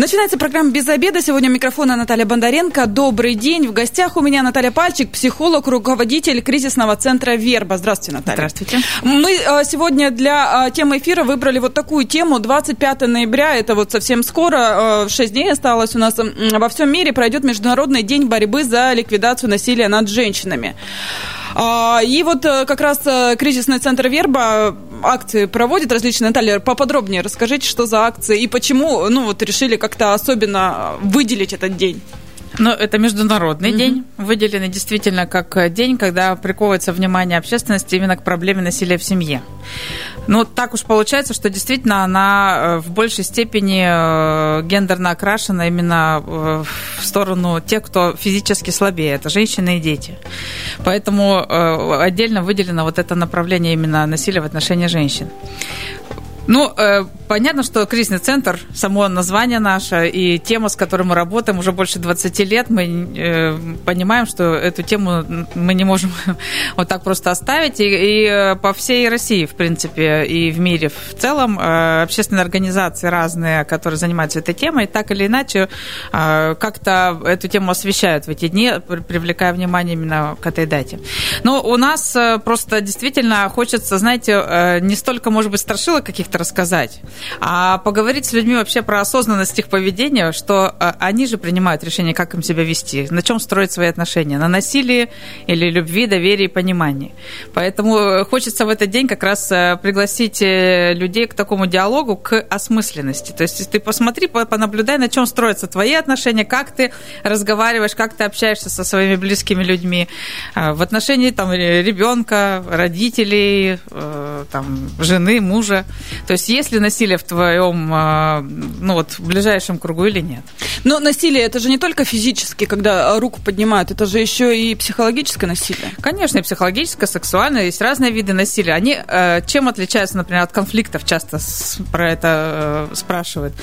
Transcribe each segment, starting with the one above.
Начинается программа «Без обеда». Сегодня у микрофона Наталья Бондаренко. Добрый день. В гостях у меня Наталья Пальчик, психолог, руководитель кризисного центра «Верба». Здравствуйте, Наталья. Здравствуйте. Мы э, сегодня для э, темы эфира выбрали вот такую тему. 25 ноября, это вот совсем скоро, 6 э, дней осталось у нас. Во всем мире пройдет Международный день борьбы за ликвидацию насилия над женщинами. А, и вот как раз кризисный центр «Верба» акции проводит различные. Наталья, поподробнее расскажите, что за акции и почему ну, вот решили как-то особенно выделить этот день. Ну, это международный mm-hmm. день, выделенный действительно как день, когда приковывается внимание общественности именно к проблеме насилия в семье. Ну, так уж получается, что действительно она э, в большей степени э, гендерно окрашена именно э, в сторону тех, кто физически слабее. Это женщины и дети. Поэтому отдельно выделено вот это направление именно насилия в отношении женщин. Ну, э, понятно, что кризисный центр, само название наше и тема, с которой мы работаем уже больше 20 лет, мы э, понимаем, что эту тему мы не можем вот так просто оставить. И, и э, по всей России, в принципе, и в мире в целом общественные организации разные, которые занимаются этой темой, так или иначе как-то эту тему освещают в эти дни, привлекая внимание именно к этой дате. Но у нас просто действительно хочется, знаете, не столько, может быть, страшилок каких-то рассказать, а поговорить с людьми вообще про осознанность их поведения, что а, они же принимают решение, как им себя вести, на чем строить свои отношения, на насилии или любви, доверии и понимании. Поэтому э, хочется в этот день как раз э, пригласить э, людей к такому диалогу, к осмысленности. То есть ты посмотри, понаблюдай, на чем строятся твои отношения, как ты разговариваешь, как ты общаешься со своими близкими людьми в отношении там, ребенка, родителей, там, жены, мужа. То есть есть ли насилие в твоем, а, ну вот, в ближайшем кругу или нет? Но насилие это же не только физически, когда руку поднимают, это же еще и психологическое насилие. Конечно, и психологическое, сексуальное, есть разные виды насилия. Они э, чем отличаются, например, от конфликтов? Часто про это э, спрашивают.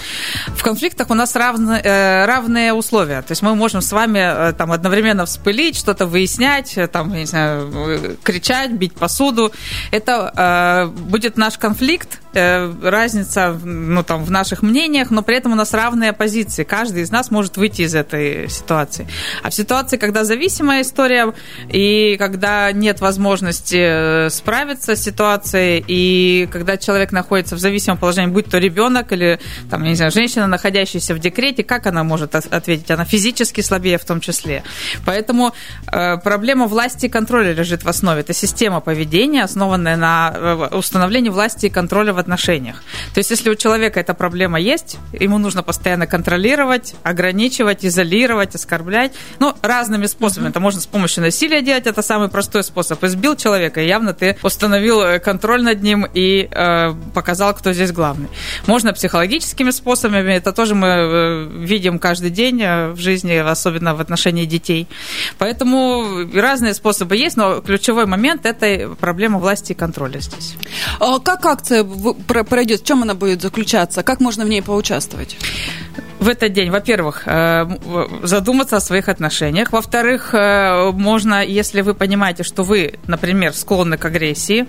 В конфликтах у нас равны, э, равные условия. То есть мы можем с вами там одновременно вспылить, что-то выяснять, там, не знаю, кричать, бить посуду. Это будет наш конфликт, разница ну, там, в наших мнениях, но при этом у нас равные позиции. Каждый из нас может выйти из этой ситуации. А в ситуации, когда зависимая история и когда нет возможности э, справиться с ситуацией, и когда человек находится в зависимом положении, будь то ребенок или там, я не знаю, женщина, находящаяся в декрете, как она может ответить? Она физически слабее в том числе. Поэтому э, проблема власти и контроля лежит в основе. Это система поведения, основанная на э, установлении власти и контроля в отношениях. То есть, если у человека эта проблема есть, ему нужно постоянно контролировать, ограничивать, изолировать, оскорблять. Ну, разными способами. Это можно с помощью насилия делать, это самый простой способ. Избил человека, и явно ты установил э, контроль над ним и э, показал, кто здесь главный. Можно психологическими способами, это тоже мы э, видим каждый день э, в жизни, особенно в отношении детей. Поэтому разные способы есть, но ключевой момент – это проблема власти и контроля здесь. А как акция пройдет, в чем она будет заключаться? Как можно в ней поучаствовать? В этот день, во-первых, э, задуматься о своих отношениях. Во-вторых, э, можно, если вы понимаете, что вы, например, склонны к агрессии,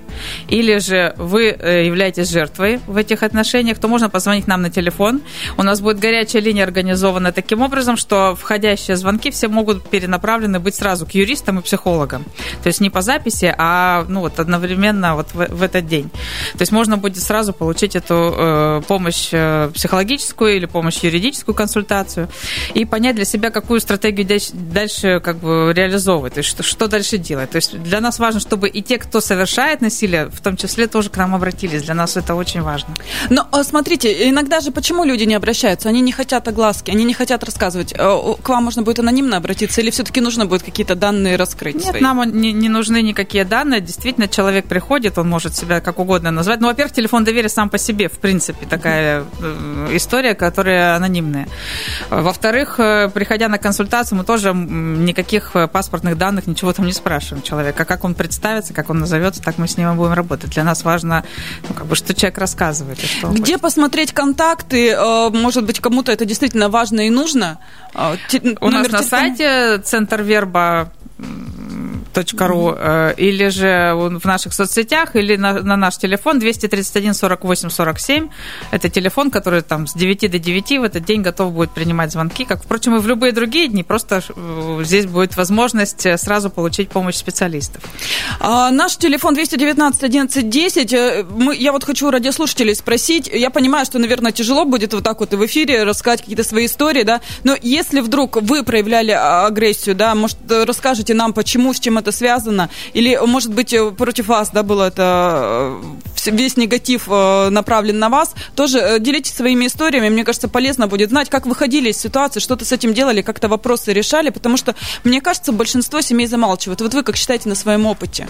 или же вы э, являетесь жертвой в этих отношениях, то можно позвонить нам на телефон. У нас будет горячая линия организована таким образом, что входящие звонки все могут перенаправлены быть сразу к юристам и психологам. То есть не по записи, а ну, вот одновременно вот в, этот день. То есть можно будет сразу получить эту помощь психологическую или помощь юридическую психологическую консультацию и понять для себя, какую стратегию дальше как бы реализовывать, то есть что, что дальше делать. То есть для нас важно, чтобы и те, кто совершает насилие, в том числе тоже к нам обратились. Для нас это очень важно. Но а, смотрите, иногда же почему люди не обращаются? Они не хотят огласки, они не хотят рассказывать. Э, к вам можно будет анонимно обратиться или все-таки нужно будет какие-то данные раскрыть? Нет, свои? нам не, не нужны никакие данные. Действительно, человек приходит, он может себя как угодно назвать. Ну, во-первых, телефон доверия сам по себе, в принципе, такая э, история, которая анонимная анонимные. Во-вторых, э, приходя на консультацию, мы тоже никаких э, паспортных данных, ничего там не спрашиваем человека. Как он представится, как он назовется, так мы с ним будем работать. Для нас важно, ну, как бы, что человек рассказывает. Что Где хочет. посмотреть контакты? Э, может быть, кому-то это действительно важно и нужно? У нас на сайте Центр Верба .ру, э, или же в наших соцсетях, или на, на наш телефон 231 48 47. Это телефон, который там с 9 до 9 в этот день готов будет принимать звонки, как, впрочем, и в любые другие дни. Просто э, здесь будет возможность э, сразу получить помощь специалистов. А, наш телефон 219 11 10. Мы, я вот хочу радиослушателей спросить. Я понимаю, что, наверное, тяжело будет вот так вот и в эфире рассказать какие-то свои истории, да, но если вдруг вы проявляли а, агрессию, да, может, расскажете нам, почему, с чем это связано, или, может быть, против вас, да, было это, э, весь негатив э, направлен на вас, тоже э, делитесь своими историями, мне кажется, полезно будет знать, как выходили из ситуации, что-то с этим делали, как-то вопросы решали, потому что, мне кажется, большинство семей замалчивают. Вот вы как считаете на своем опыте?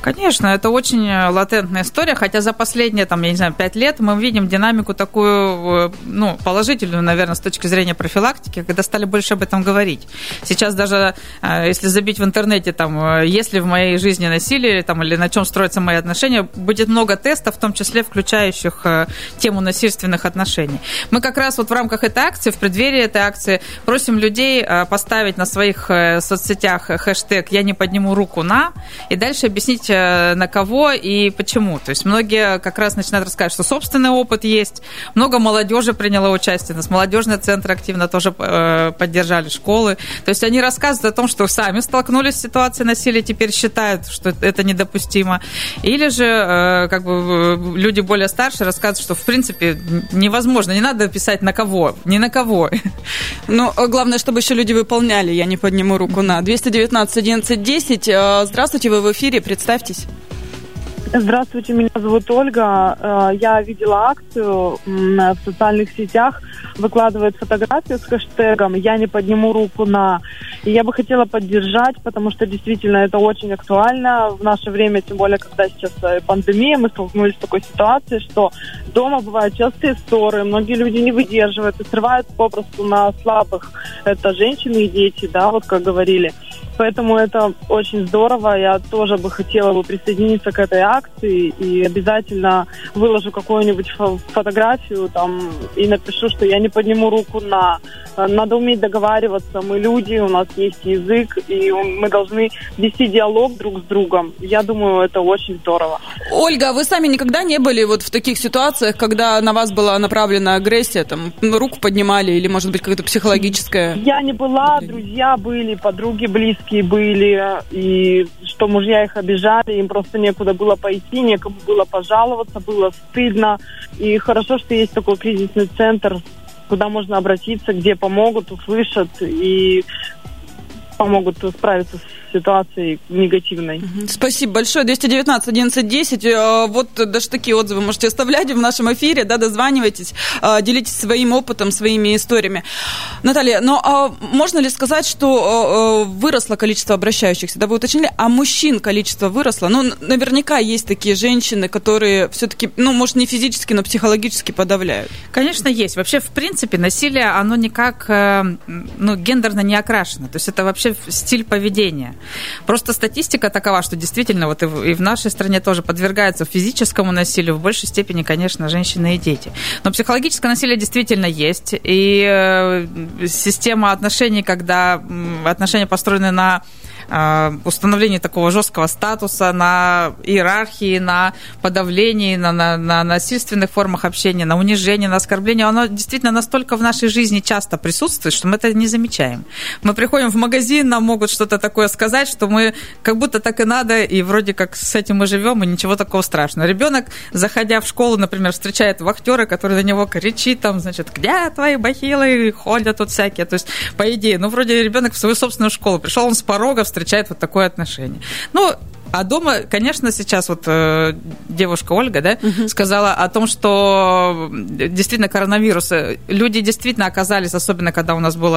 Конечно, это очень латентная история, хотя за последние, там, я не знаю, пять лет мы видим динамику такую, ну, положительную, наверное, с точки зрения профилактики, когда стали больше об этом говорить. Сейчас даже, если забить в интернете, там, если в моей жизни насилие, там, или на чем строятся мои отношения, будет много тестов, в том числе включающих э, тему насильственных отношений. Мы как раз вот в рамках этой акции, в преддверии этой акции, просим людей э, поставить на своих э, соцсетях хэштег «Я не подниму руку на» и дальше объяснить, на кого и почему. То есть многие как раз начинают рассказывать, что собственный опыт есть, много молодежи приняло участие, нас молодежный центр активно тоже поддержали, школы. То есть они рассказывают о том, что сами столкнулись с ситуацией насилия, теперь считают, что это недопустимо. Или же э, как бы э, люди более старшие рассказывают, что в принципе невозможно, не надо писать на кого, ни на кого. Ну, главное, чтобы еще люди выполняли, я не подниму руку на 219 11 10. Здравствуйте, вы в эфире, представьтесь. Здравствуйте, меня зовут Ольга. Я видела акцию в социальных сетях выкладывает фотографию с хэштегом «Я не подниму руку на». И я бы хотела поддержать, потому что действительно это очень актуально в наше время, тем более, когда сейчас э, пандемия, мы столкнулись с такой ситуацией, что дома бывают частые ссоры, многие люди не выдерживают и срывают попросту на слабых. Это женщины и дети, да, вот как говорили. Поэтому это очень здорово. Я тоже бы хотела бы присоединиться к этой акции и обязательно выложу какую-нибудь фотографию там и напишу, что я не подниму руку на. Надо уметь договариваться. Мы люди, у нас есть язык, и мы должны вести диалог друг с другом. Я думаю, это очень здорово. Ольга, а вы сами никогда не были вот в таких ситуациях, когда на вас была направлена агрессия, там руку поднимали или, может быть, какая-то психологическая? Я не была, друзья были, подруги близкие близкие были, и что мужья их обижали, им просто некуда было пойти, некому было пожаловаться, было стыдно. И хорошо, что есть такой кризисный центр, куда можно обратиться, где помогут, услышат и помогут справиться с ситуацией негативной. Спасибо большое. 219 11 10. Вот даже такие отзывы можете оставлять в нашем эфире, да, дозванивайтесь, э, делитесь своим опытом, своими историями. Наталья, но а можно ли сказать, что э, э, выросло количество обращающихся? Да, вы уточнили, а мужчин количество выросло? Ну, наверняка есть такие женщины, которые все-таки, ну, может, не физически, но психологически подавляют. Конечно, есть. Вообще, в принципе, насилие, оно никак, ну, гендерно не окрашено. То есть это вообще стиль поведения. Просто статистика такова, что действительно вот и в, и в нашей стране тоже подвергаются физическому насилию в большей степени, конечно, женщины и дети. Но психологическое насилие действительно есть. И э, система отношений, когда отношения построены на Э, установлении такого жесткого статуса, на иерархии, на подавлении, на, на, на насильственных формах общения, на унижении, на оскорбление, оно действительно настолько в нашей жизни часто присутствует, что мы это не замечаем. Мы приходим в магазин, нам могут что-то такое сказать, что мы как будто так и надо, и вроде как с этим мы живем, и ничего такого страшного. Ребенок, заходя в школу, например, встречает вахтера, который на него кричит, там, значит, где твои бахилы, ходят тут всякие. То есть, по идее, ну, вроде ребенок в свою собственную школу пришел, он с порога встречает вот такое отношение. Ну, а дома, конечно, сейчас вот э, девушка Ольга, да, угу. сказала о том, что действительно коронавирус, э, люди действительно оказались, особенно когда у нас был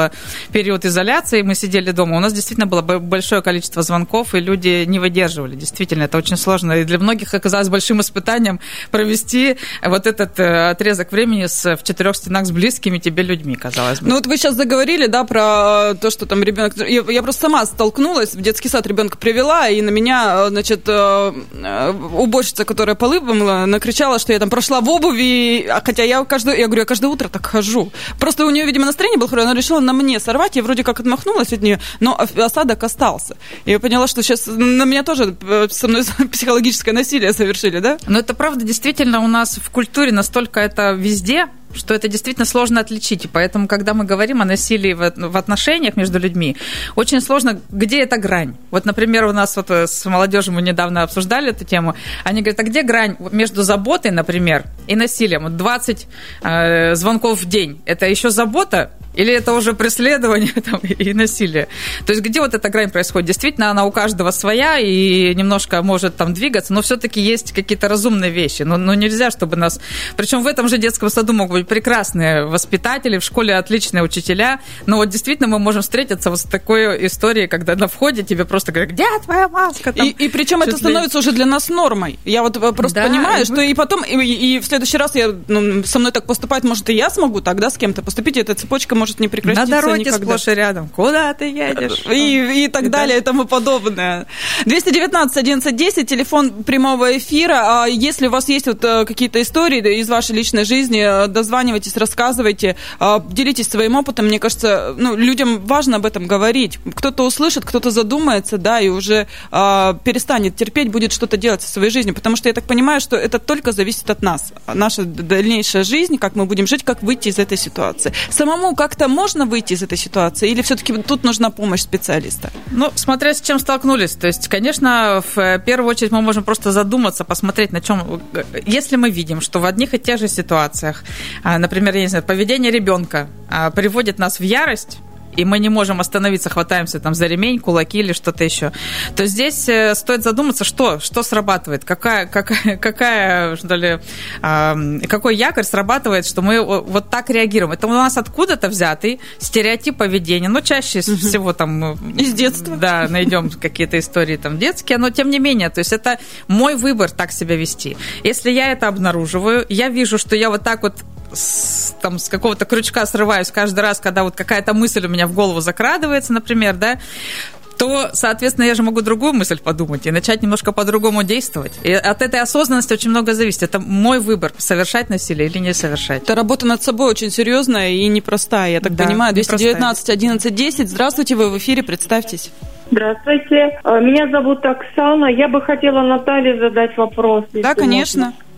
период изоляции, мы сидели дома, у нас действительно было большое количество звонков, и люди не выдерживали. Действительно, это очень сложно. И для многих оказалось большим испытанием провести вот этот э, отрезок времени с, в четырех стенах с близкими тебе людьми, казалось бы. Ну вот вы сейчас заговорили, да, про то, что там ребенок... Я, я просто сама столкнулась, в детский сад ребенка привела, и на меня меня, значит, уборщица, которая полы помыла, накричала, что я там прошла в обуви, а хотя я каждое, я говорю, я каждое утро так хожу. Просто у нее, видимо, настроение было хорошее, она решила на мне сорвать, я вроде как отмахнулась от нее, но осадок остался. Я поняла, что сейчас на меня тоже со мной психологическое насилие совершили, да? Но это правда, действительно, у нас в культуре настолько это везде, что это действительно сложно отличить. И поэтому, когда мы говорим о насилии в отношениях между людьми, очень сложно, где эта грань. Вот, например, у нас вот э, с молодежью мы недавно обсуждали эту тему. Они говорят, а где грань между заботой, например, и насилием? 20 э, звонков в день. Это еще забота или это уже преследование там, и насилие? То есть где вот эта грань происходит? Действительно, она у каждого своя и немножко может там двигаться, но все-таки есть какие-то разумные вещи. Но, но нельзя, чтобы нас... Причем в этом же детском саду могут быть прекрасные воспитатели, в школе отличные учителя, но вот действительно мы можем встретиться вот с такой историей, когда на входе тебе просто говорят, где твоя маска? Там, и, и причем это становится уже для нас нормой. Я вот э, просто да, понимаю, и что и потом, и, и в следующий раз я, ну, со мной так поступать, может, и я смогу тогда с кем-то поступить, и эта цепочка может не прекратиться На дороге никогда. сплошь и рядом. Куда ты едешь? И, и так и далее, и тому подобное. 219 11 10, телефон прямого эфира. А если у вас есть вот э, какие-то истории из вашей личной жизни, э, дозванивайтесь, рассказывайте, а, делитесь своим опытом. Мне кажется, ну, людям важно об этом говорить. Кто-то услышит, кто-то задумается, да, и уже перестанет терпеть, будет что-то делать со своей жизнью. Потому что я так понимаю, что это только зависит от нас. Наша дальнейшая жизнь, как мы будем жить, как выйти из этой ситуации. Самому как как-то можно выйти из этой ситуации, или все-таки тут нужна помощь специалиста? Ну, смотря с чем столкнулись. То есть, конечно, в первую очередь мы можем просто задуматься, посмотреть, на чем. Если мы видим, что в одних и тех же ситуациях, а, например, я не знаю, поведение ребенка а, приводит нас в ярость, и мы не можем остановиться, хватаемся там за ремень, кулаки или что-то еще, то здесь э, стоит задуматься, что, что срабатывает, какая, какая, какая что ли, какой якорь срабатывает, что мы вот так реагируем. Это у нас откуда-то взятый стереотип поведения, но чаще угу. всего там... Из детства. Да, найдем какие-то истории там детские, но тем не менее, то есть это мой выбор так себя вести. Если я это обнаруживаю, я вижу, что я вот так вот с, там, с какого-то крючка срываюсь каждый раз, когда вот какая-то мысль у меня в голову закрадывается, например, да, то, соответственно, я же могу другую мысль подумать и начать немножко по-другому действовать. И от этой осознанности очень много зависит. Это мой выбор, совершать насилие или не совершать. Это работа над собой очень серьезная и непростая, я так да, понимаю. 219 11 10. Здравствуйте, вы в эфире, представьтесь. Здравствуйте. А, меня зовут Оксана. Я бы хотела Наталье задать вопрос. Да, конечно. Можно.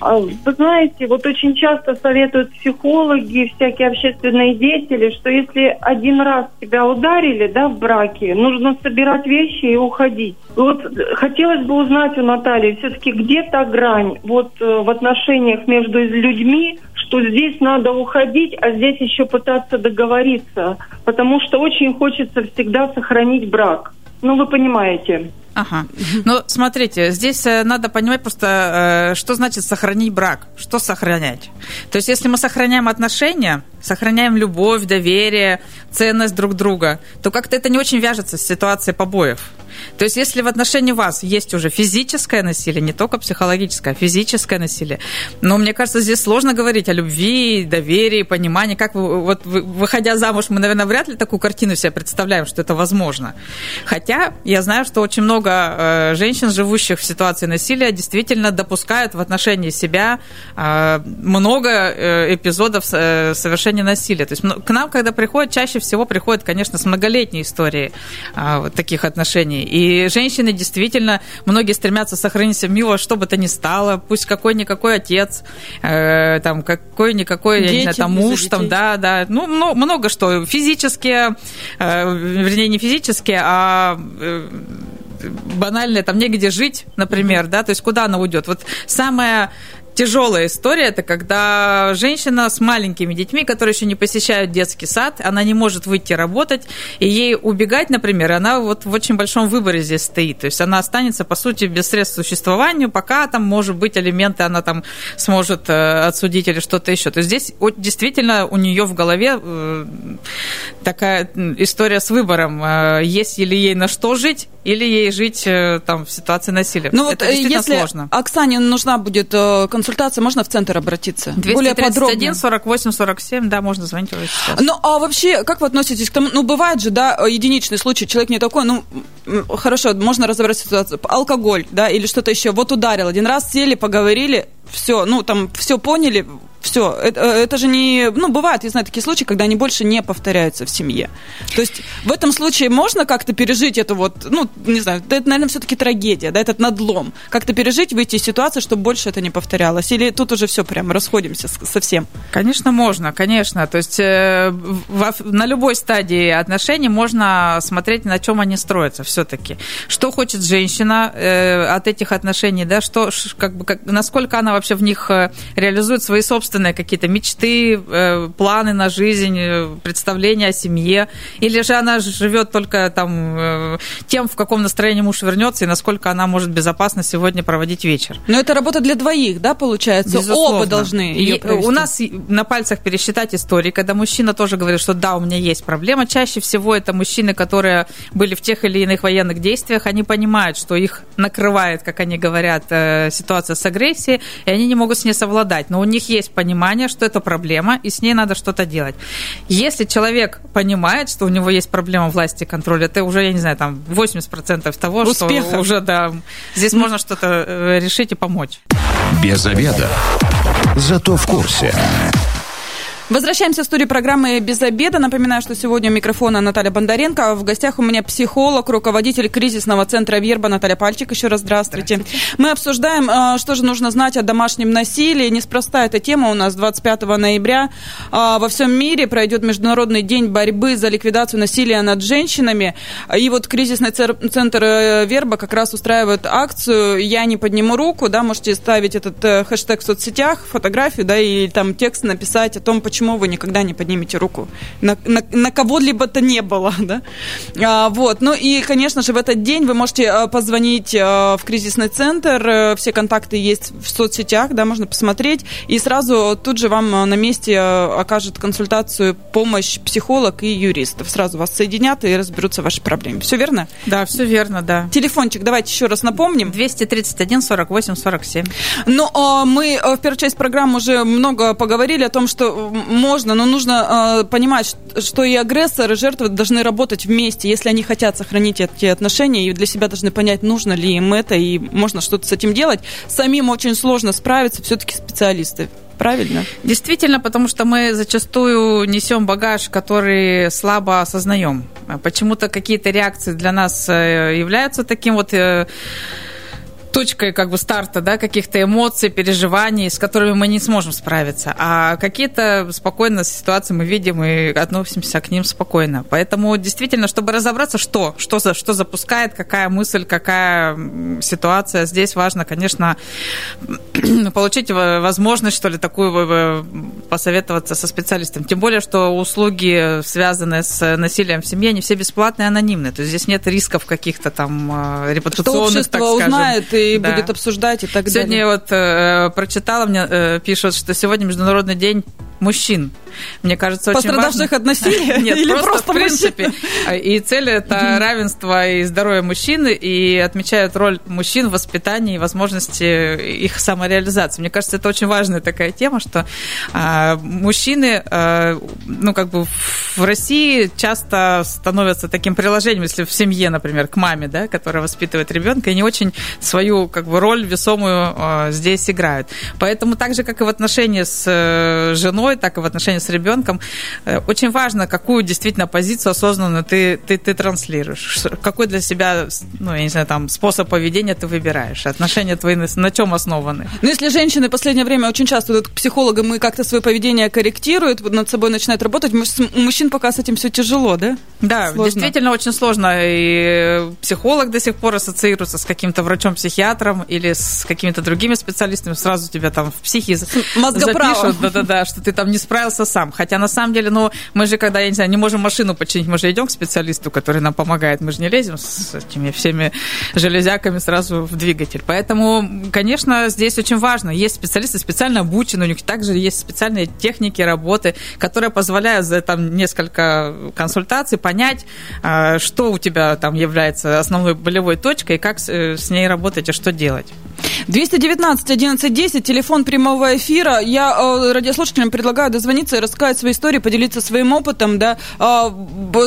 А, вы знаете, вот очень часто советуют психологи, всякие общественные деятели, что если один раз тебя ударили, да, в браке, нужно собирать вещи и уходить. Вот хотелось бы узнать у Натальи, все-таки где та грань вот э, в отношениях между людьми, что здесь надо уходить, а здесь еще пытаться договориться, потому что очень хочется всегда сохранить брак. Ну, вы понимаете. Ага. Ну, смотрите, здесь э, надо понимать просто, э, что значит сохранить брак, что сохранять. То есть, если мы сохраняем отношения, сохраняем любовь, доверие, ценность друг друга, то как-то это не очень вяжется с ситуацией побоев. То есть, если в отношении вас есть уже физическое насилие, не только психологическое, а физическое насилие, но мне кажется, здесь сложно говорить о любви, доверии, понимании. Как вы, вот выходя замуж, мы, наверное, вряд ли такую картину себе представляем, что это возможно. Хотя я знаю, что очень много э, женщин, живущих в ситуации насилия, действительно допускают в отношении себя э, много э, эпизодов совершения насилия. То есть к нам, когда приходят, чаще всего приходят, конечно, с многолетней историей вот таких отношений. И женщины действительно, многие стремятся сохранить мило, что бы то ни стало, пусть какой-никакой отец, там какой-никакой, я не знаю, там муж, там, да, да, ну, много, много что, физические, вернее, не физические, а банальные, там негде жить, например, да, то есть куда она уйдет. Вот самое тяжелая история, это когда женщина с маленькими детьми, которые еще не посещают детский сад, она не может выйти работать, и ей убегать, например, она вот в очень большом выборе здесь стоит. То есть она останется, по сути, без средств к существованию, пока там, может быть, алименты она там сможет э, отсудить или что-то еще. То есть здесь действительно у нее в голове э, такая история с выбором, э, есть ли ей на что жить, или ей жить там в ситуации насилия. Ну вот если сложно. Оксане нужна будет консультация, консультация, можно в центр обратиться? 231 Более подробно. 48 47, да, можно звонить уже сейчас. Ну, а вообще, как вы относитесь к тому, ну, бывает же, да, единичный случай, человек не такой, ну, хорошо, можно разобрать ситуацию, алкоголь, да, или что-то еще, вот ударил, один раз сели, поговорили, все, ну, там, все поняли, все, это, э, это же не... Ну, бывают, я знаю, такие случаи, когда они больше не повторяются в семье. То есть в этом случае можно как-то пережить это вот, ну, не знаю, это, наверное, все-таки трагедия, да, этот надлом. Как-то пережить, выйти из ситуации, чтобы больше это не повторялось? Или тут уже все прям расходимся совсем? Конечно, можно, конечно. То есть э, в, на любой стадии отношений можно смотреть, на чем они строятся все-таки. Что хочет женщина э, от этих отношений, да, что, как бы, как, насколько она вообще в них э, реализует свои собственные какие-то мечты, э, планы на жизнь, э, представления о семье? Или же она живет только там тем, в каком настроении муж вернется и насколько она может безопасно сегодня проводить вечер? Но это работа для двоих, да, получается? Безусловно. Оба должны ее У нас на пальцах пересчитать истории, когда мужчина тоже говорит, что да, у меня есть проблема. Чаще всего это мужчины, которые были в тех или иных военных действиях, они понимают, что их накрывает, как они говорят, ситуация с агрессией, и они не могут с ней совладать. Но у них есть понимание, что это проблема, и с ней надо что-то делать. Если человек понимает, что у него есть проблема власти и контроля, это уже, я не знаю, там 80% того, Успеха. что уже, да, здесь можно что-то э, решить и помочь. Без обеда. Зато в курсе. Возвращаемся в студию программы «Без обеда». Напоминаю, что сегодня у микрофона Наталья Бондаренко. В гостях у меня психолог, руководитель кризисного центра «Верба» Наталья Пальчик. Еще раз здравствуйте. здравствуйте. Мы обсуждаем, а, что же нужно знать о домашнем насилии. Неспроста эта тема у нас 25 ноября. А, во всем мире пройдет Международный день борьбы за ликвидацию насилия над женщинами. И вот кризисный центр э, «Верба» как раз устраивает акцию «Я не подниму руку». Да, можете ставить этот э, хэштег в соцсетях, фотографию, да, и там текст написать о том, почему почему вы никогда не поднимете руку на, на, на кого-либо то не было, да? А, вот, ну и, конечно же, в этот день вы можете а, позвонить а, в кризисный центр, э, все контакты есть в соцсетях, да, можно посмотреть, и сразу тут же вам на месте окажет консультацию, помощь психолог и юристов. Сразу вас соединят и разберутся ваши проблемы. Все верно? Да, все верно, да. Телефончик давайте еще раз напомним. 231 48 47. Ну, мы в первую часть программы уже много поговорили о том, что можно, но нужно э, понимать, что и агрессор, и жертва должны работать вместе, если они хотят сохранить эти отношения, и для себя должны понять, нужно ли им это, и можно что-то с этим делать. Самим очень сложно справиться, все-таки специалисты. Правильно? Действительно, потому что мы зачастую несем багаж, который слабо осознаем. Почему-то какие-то реакции для нас э, являются таким вот э, точкой как бы старта, да, каких-то эмоций, переживаний, с которыми мы не сможем справиться. А какие-то спокойно ситуации мы видим и относимся к ним спокойно. Поэтому действительно, чтобы разобраться, что, что, за, что запускает, какая мысль, какая ситуация, здесь важно, конечно, получить возможность, что ли, такую посоветоваться со специалистом. Тем более, что услуги, связанные с насилием в семье, они все бесплатные и анонимные. То есть здесь нет рисков каких-то там э, репутационных, так скажем. узнает и и да. будет обсуждать и так сегодня далее. Сегодня вот э, прочитала, мне э, пишут, что сегодня Международный день мужчин. Мне кажется, очень Пострадавших важно... от насилия? Нет, Или просто, просто в принципе. И цель – это равенство и здоровье мужчин, и отмечают роль мужчин в воспитании и возможности их самореализации. Мне кажется, это очень важная такая тема, что а, мужчины, а, ну, как бы в России часто становятся таким приложением, если в семье, например, к маме, да, которая воспитывает ребенка, и не очень свою как бы роль весомую а, здесь играют. Поэтому так же, как и в отношении с э, женой, так и в отношении с ребенком, э, очень важно, какую действительно позицию осознанную ты, ты, ты транслируешь. Какой для себя, ну, я не знаю, там, способ поведения ты выбираешь. Отношения твои на, на чем основаны? Ну, если женщины в последнее время очень часто идут к психологам и как-то свое поведение корректируют, над собой начинают работать, у мужчин пока с этим все тяжело, да? Да, сложно. действительно очень сложно. И психолог до сих пор ассоциируется с каким-то врачом-психиатром или с какими-то другими специалистами, сразу тебя там в психи запишут, да-да-да, что ты там не справился сам. Хотя на самом деле, ну, мы же, когда, я не знаю, не можем машину починить, мы же идем к специалисту, который нам помогает. Мы же не лезем с этими всеми железяками сразу в двигатель. Поэтому, конечно, здесь очень важно. Есть специалисты специально обучены, у них также есть специальные техники работы, которые позволяют за там несколько консультаций понять, а, что у тебя там является основной болевой точкой как с ней работать и что делать. 219 11 10, телефон прямого эфира. Я э, радиослушателям предлагаю дозвониться и рассказать свои истории, поделиться своим опытом, да. Э,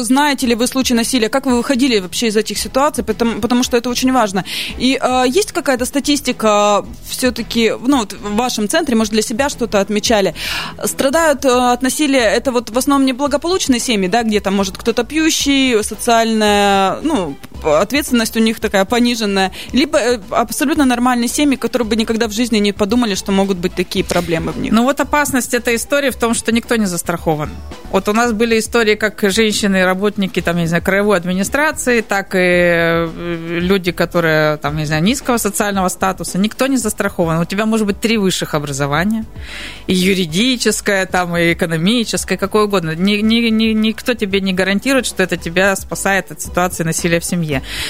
знаете ли вы случаи насилия, как вы выходили вообще из этих ситуаций, потому, потому что это очень важно. И э, есть какая-то статистика все-таки, ну, вот в вашем центре, может, для себя что-то отмечали. Страдают э, от насилия, это вот в основном неблагополучные семьи, да, где там, может, кто-то пьющий, социальная, ну, ответственность у них такая пониженная, либо э, абсолютно нормальные семьи, которые бы никогда в жизни не подумали, что могут быть такие проблемы в них. Ну вот опасность этой истории в том, что никто не застрахован. Вот у нас были истории, как женщины, работники, там, я не знаю, краевой администрации, так и э, люди, которые, там, не знаю, низкого социального статуса. Никто не застрахован. У тебя может быть три высших образования. И юридическое, там, и экономическое, какое угодно. Ни, ни, ни, никто тебе не гарантирует, что это тебя спасает от ситуации насилия в семье.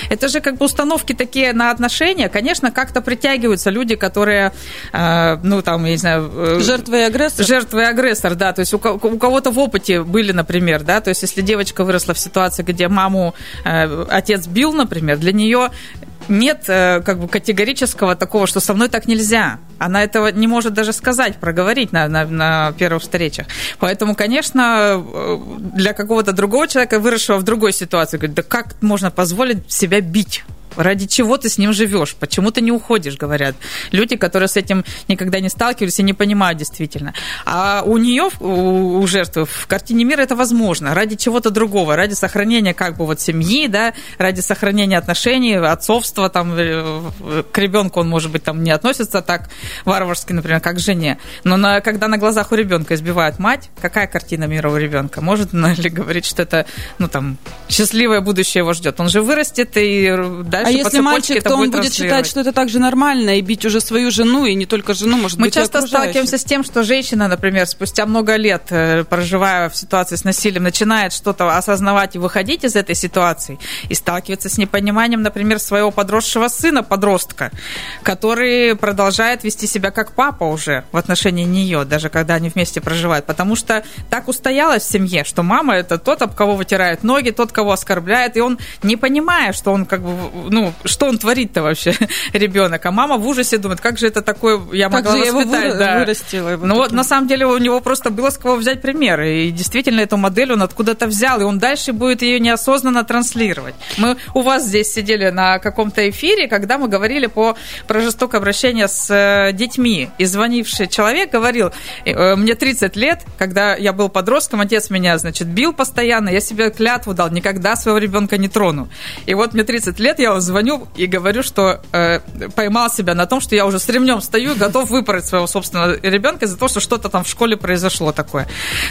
Это же как бы установки такие на отношения. Конечно, как-то притягиваются люди, которые, э, ну, там, я не знаю... Э, жертвы и агрессор? Жертвы и агрессор, да. То есть у, у кого-то в опыте были, например, да, то есть если девочка выросла в ситуации, где маму э, отец бил, например, для нее нет э, как бы категорического такого, что со мной так нельзя. Она этого не может даже сказать, проговорить на, на, на первых встречах. Поэтому, конечно, э, для какого-то другого человека, выросшего в другой ситуации, говорит, да как можно позволить себя бить? Ради чего ты с ним живешь? Почему ты не уходишь, говорят. Люди, которые с этим никогда не сталкивались и не понимают действительно. А у нее, у, жертвы, в картине мира это возможно. Ради чего-то другого. Ради сохранения как бы вот семьи, да, ради сохранения отношений, отцовства там э, к ребенку он, может быть, там не относится так варварски, например, как к жене. Но на, когда на глазах у ребенка избивают мать, какая картина мира у ребенка? Может ли говорить, что это, ну, там, счастливое будущее его ждет? Он же вырастет и дальше а если мальчик, то он будет считать, что это также нормально, и бить уже свою жену, и не только жену, может Мы быть, часто сталкиваемся с тем, что женщина, например, спустя много лет, э, проживая в ситуации с насилием, начинает что-то осознавать и выходить из этой ситуации, и сталкивается с непониманием, например, своего подросшего сына, подростка, который продолжает вести себя как папа уже в отношении нее, даже когда они вместе проживают, потому что так устоялось в семье, что мама это тот, об кого вытирает ноги, тот, кого оскорбляет, и он не понимая, что он как бы ну, что он творит-то вообще, ребенок. А мама в ужасе думает, как же это такое, я как могла же воспитать. Его да. вырастила его ну вот, на самом деле, у него просто было с кого взять пример. И действительно, эту модель он откуда-то взял, и он дальше будет ее неосознанно транслировать. Мы у вас здесь сидели на каком-то эфире, когда мы говорили по, про жестокое обращение с э, детьми. И звонивший человек говорил, «Э, мне 30 лет, когда я был подростком, отец меня, значит, бил постоянно, я себе клятву дал, никогда своего ребенка не трону. И вот мне 30 лет, я звоню и говорю, что э, поймал себя на том, что я уже с ремнем стою и готов выпороть своего собственного ребенка за то, что что-то там в школе произошло такое.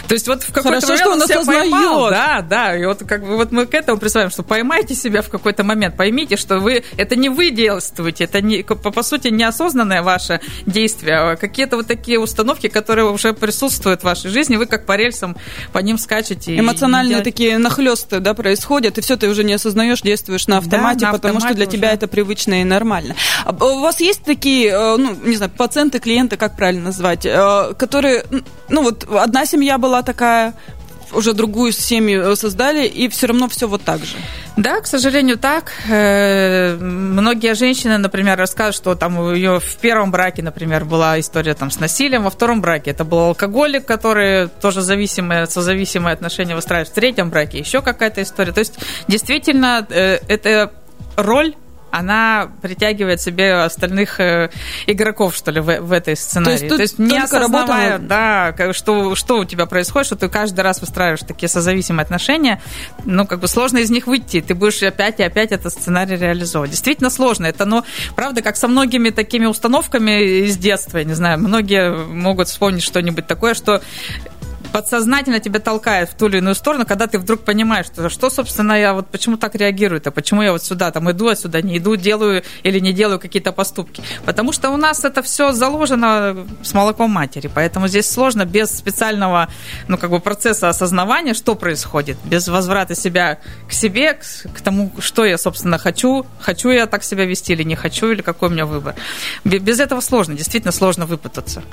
То есть вот в какой-то Хорошо, момент что он себя поймал. Да, да, и вот как бы вот мы к этому представим, что поймайте себя в какой-то момент, поймите, что вы, это не вы действуете, это не, по, по сути неосознанное ваше действие, а какие-то вот такие установки, которые уже присутствуют в вашей жизни, вы как по рельсам по ним скачете. Эмоциональные такие нахлесты, да, происходят, и все, ты уже не осознаешь, действуешь на автомате, да, на потому что для уже. тебя это привычно и нормально. А, у вас есть такие, э, ну, не знаю, пациенты, клиенты, как правильно назвать, э, которые, ну, вот одна семья была такая, уже другую семью создали, и все равно все вот так же. Да, к сожалению, так. Э, многие женщины, например, рассказывают, что там у ее в первом браке, например, была история там с насилием, во втором браке это был алкоголик, который тоже зависимые, созависимые отношения выстраивает, в третьем браке еще какая-то история. То есть, действительно, это роль она притягивает себе остальных э, игроков, что ли, в, в этой сценарии. То есть, То есть не осознавая, работа... да, что, что у тебя происходит, что ты каждый раз выстраиваешь такие созависимые отношения, ну, как бы сложно из них выйти. Ты будешь опять и опять этот сценарий реализовывать. Действительно сложно. Это, ну, правда, как со многими такими установками из детства, я не знаю, многие могут вспомнить что-нибудь такое, что подсознательно тебя толкает в ту или иную сторону, когда ты вдруг понимаешь, что, что собственно, я вот почему так реагирую, а почему я вот сюда там иду, а сюда не иду, делаю или не делаю какие-то поступки. Потому что у нас это все заложено с молоком матери, поэтому здесь сложно без специального, ну, как бы процесса осознавания, что происходит, без возврата себя к себе, к, к тому, что я, собственно, хочу, хочу я так себя вести или не хочу, или какой у меня выбор. Без этого сложно, действительно сложно выпутаться.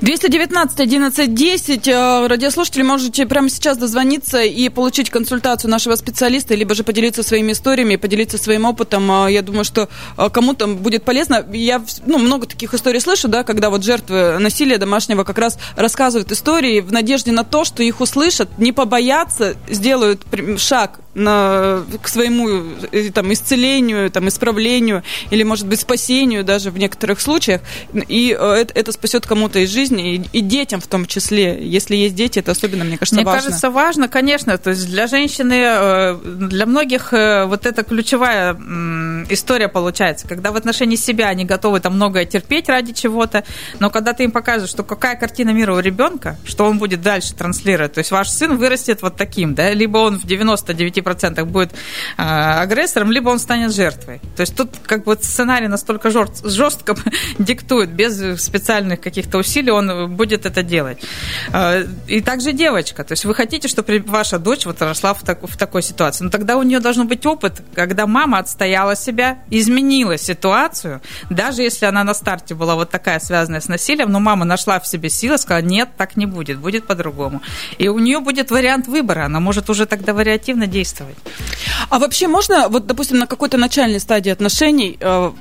219 11 10, радио радиослушатели, можете прямо сейчас дозвониться и получить консультацию нашего специалиста, либо же поделиться своими историями, поделиться своим опытом. А, я думаю, что а, кому-то будет полезно. Я ну, много таких историй слышу, да, когда вот жертвы насилия домашнего как раз рассказывают истории в надежде на то, что их услышат, не побоятся, сделают шаг на, к своему э, там, исцелению, там, исправлению или, может быть, спасению даже в некоторых случаях. И э, это, это спасет кому-то из жизни, и, и детям в том числе. Если есть дети, это особенно, мне кажется, мне важно. Мне кажется, важно, конечно. То есть для женщины, э, для многих вот это ключевая история получается, когда в отношении себя они готовы там многое терпеть ради чего-то, но когда ты им показываешь, что какая картина мира у ребенка, что он будет дальше транслировать, то есть ваш сын вырастет вот таким, да, либо он в 99 процентах будет э, агрессором, либо он станет жертвой. То есть тут как бы сценарий настолько жест, жестко диктует, без специальных каких-то усилий он будет это делать. Э, и также девочка. То есть вы хотите, чтобы ваша дочь вот росла в, так, в такой ситуации. Но тогда у нее должен быть опыт, когда мама отстояла себя, изменила ситуацию, даже если она на старте была вот такая связанная с насилием, но мама нашла в себе силы, сказала, нет, так не будет, будет по-другому. И у нее будет вариант выбора, она может уже тогда вариативно действовать действовать. А вообще можно, вот, допустим, на какой-то начальной стадии отношений э,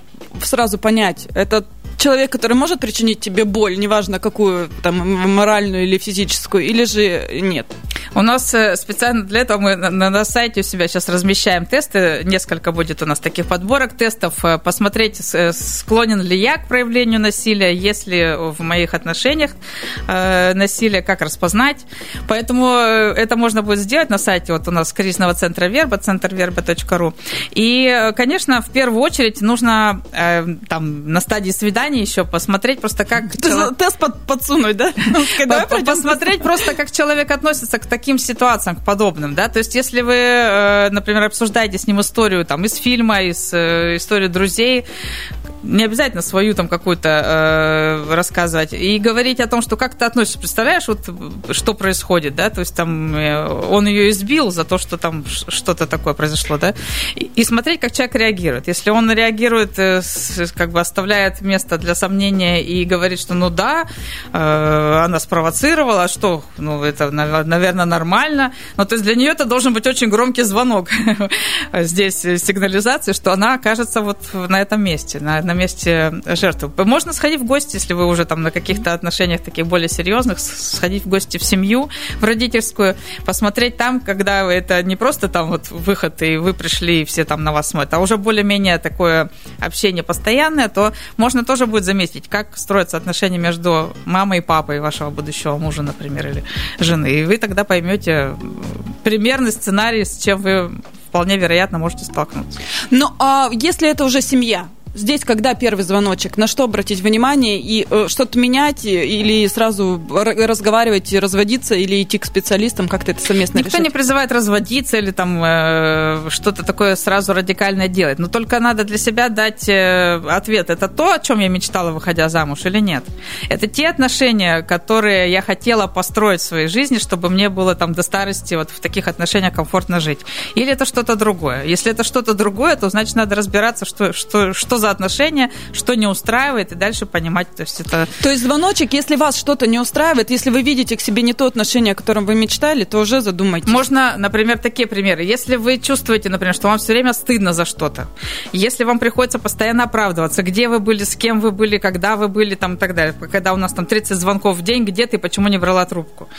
сразу понять, это человек, который может причинить тебе боль, неважно какую, там, моральную или физическую, или же нет? У нас э, специально для этого мы на, на сайте у себя сейчас размещаем тесты. Несколько будет у нас таких подборок тестов. Э, посмотреть, э, склонен ли я к проявлению насилия, если в моих отношениях насилие, как распознать. Поэтому это можно будет сделать на сайте вот у нас кризисного центра Верба, центрверба.ру. И, конечно, в первую очередь нужно там на стадии свидания еще посмотреть просто как... Тест подсунуть, да? Посмотреть просто, как человек относится к таким ситуациям, к подобным, да, то есть если вы, э, например, обсуждаете с ним историю там из фильма, из э, истории друзей, не обязательно свою там какую-то э, рассказывать, и говорить о том, что как ты относишься, представляешь, вот что происходит, да, то есть там э, он ее избил за то, что там что-то такое произошло, да, и, и смотреть, как человек реагирует. Если он реагирует, как бы оставляет место для сомнения и говорит, что ну да, э, она спровоцировала, а что, ну это, наверное, нормально, но то есть для нее это должен быть очень громкий звонок здесь сигнализации, что она окажется вот на этом месте, на на месте жертвы. Можно сходить в гости, если вы уже там на каких-то отношениях таких более серьезных, сходить в гости в семью, в родительскую, посмотреть там, когда это не просто там вот выход, и вы пришли, и все там на вас смотрят, а уже более-менее такое общение постоянное, то можно тоже будет заметить, как строятся отношения между мамой и папой вашего будущего мужа, например, или жены. И вы тогда поймете примерный сценарий, с чем вы вполне вероятно можете столкнуться. Ну, а если это уже семья, здесь когда первый звоночек? На что обратить внимание и э, что-то менять или сразу разговаривать, разводиться или идти к специалистам? Как-то это совместно Никто решать? не призывает разводиться или там э, что-то такое сразу радикальное делать. Но только надо для себя дать э, ответ. Это то, о чем я мечтала, выходя замуж, или нет? Это те отношения, которые я хотела построить в своей жизни, чтобы мне было там до старости вот в таких отношениях комфортно жить. Или это что-то другое? Если это что-то другое, то значит надо разбираться, что, что, что за за отношения, что не устраивает, и дальше понимать, то есть это... То есть звоночек, если вас что-то не устраивает, если вы видите к себе не то отношение, о котором вы мечтали, то уже задумайтесь. Можно, например, такие примеры. Если вы чувствуете, например, что вам все время стыдно за что-то, если вам приходится постоянно оправдываться, где вы были, с кем вы были, когда вы были, там и так далее, когда у нас там 30 звонков в день, где ты, почему не брала трубку,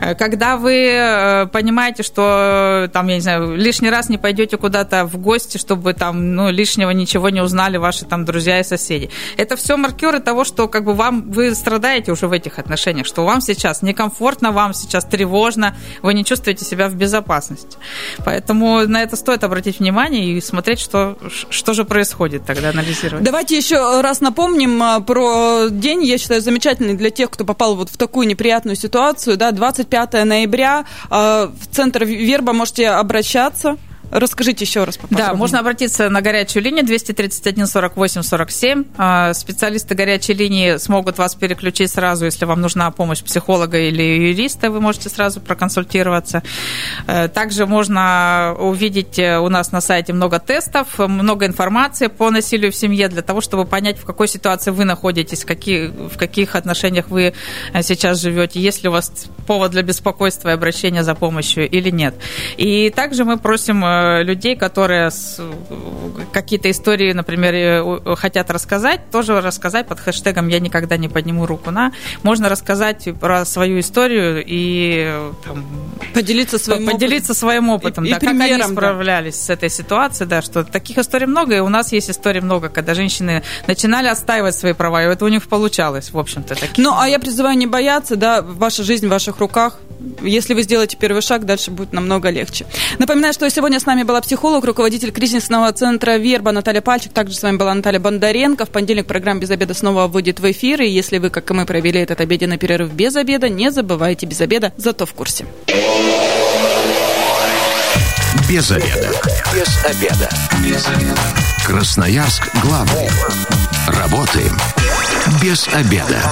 э, когда вы э, понимаете, что там, я не знаю, лишний раз не пойдете куда-то в гости, чтобы там, ну, лишнего ничего не узнали ваши там друзья и соседи. Это все маркеры того, что как бы вам, вы страдаете уже в этих отношениях, что вам сейчас некомфортно, вам сейчас тревожно, вы не чувствуете себя в безопасности. Поэтому на это стоит обратить внимание и смотреть, что, что же происходит тогда, анализировать. Давайте еще раз напомним а, про день, я считаю, замечательный для тех, кто попал вот в такую неприятную ситуацию. Да, 25 ноября а, в центр Верба можете обращаться Расскажите еще раз поподробнее. Да, можно обратиться на горячую линию 231 48 47. Специалисты горячей линии смогут вас переключить сразу, если вам нужна помощь психолога или юриста, вы можете сразу проконсультироваться. Э, также можно увидеть э, у нас на сайте много тестов, много информации по насилию в семье для того, чтобы понять, в какой ситуации вы находитесь, какие, в каких отношениях вы э, сейчас живете, есть ли у вас повод для беспокойства и обращения за помощью или нет. И также мы просим людей, которые какие-то истории, например, хотят рассказать, тоже рассказать под хэштегом «Я никогда не подниму руку на». Можно рассказать про свою историю и там, поделиться своим поделиться опытом. своим опытом, и, да, и как они справлялись да. с этой ситуацией, да, что таких историй много, и у нас есть истории много, когда женщины начинали отстаивать свои права, и это у них получалось, в общем-то. Такие. Ну, а я призываю не бояться, да, ваша жизнь в ваших руках, если вы сделаете первый шаг, дальше будет намного легче. Напоминаю, что сегодня с нами была психолог, руководитель кризисного центра «Верба» Наталья Пальчик. Также с вами была Наталья Бондаренко. В понедельник программа «Без обеда» снова выйдет в эфир. И если вы, как и мы, провели этот обеденный перерыв без обеда, не забывайте без обеда, зато в курсе. Без обеда. Без обеда. Без обеда. Красноярск главный. Работаем без обеда.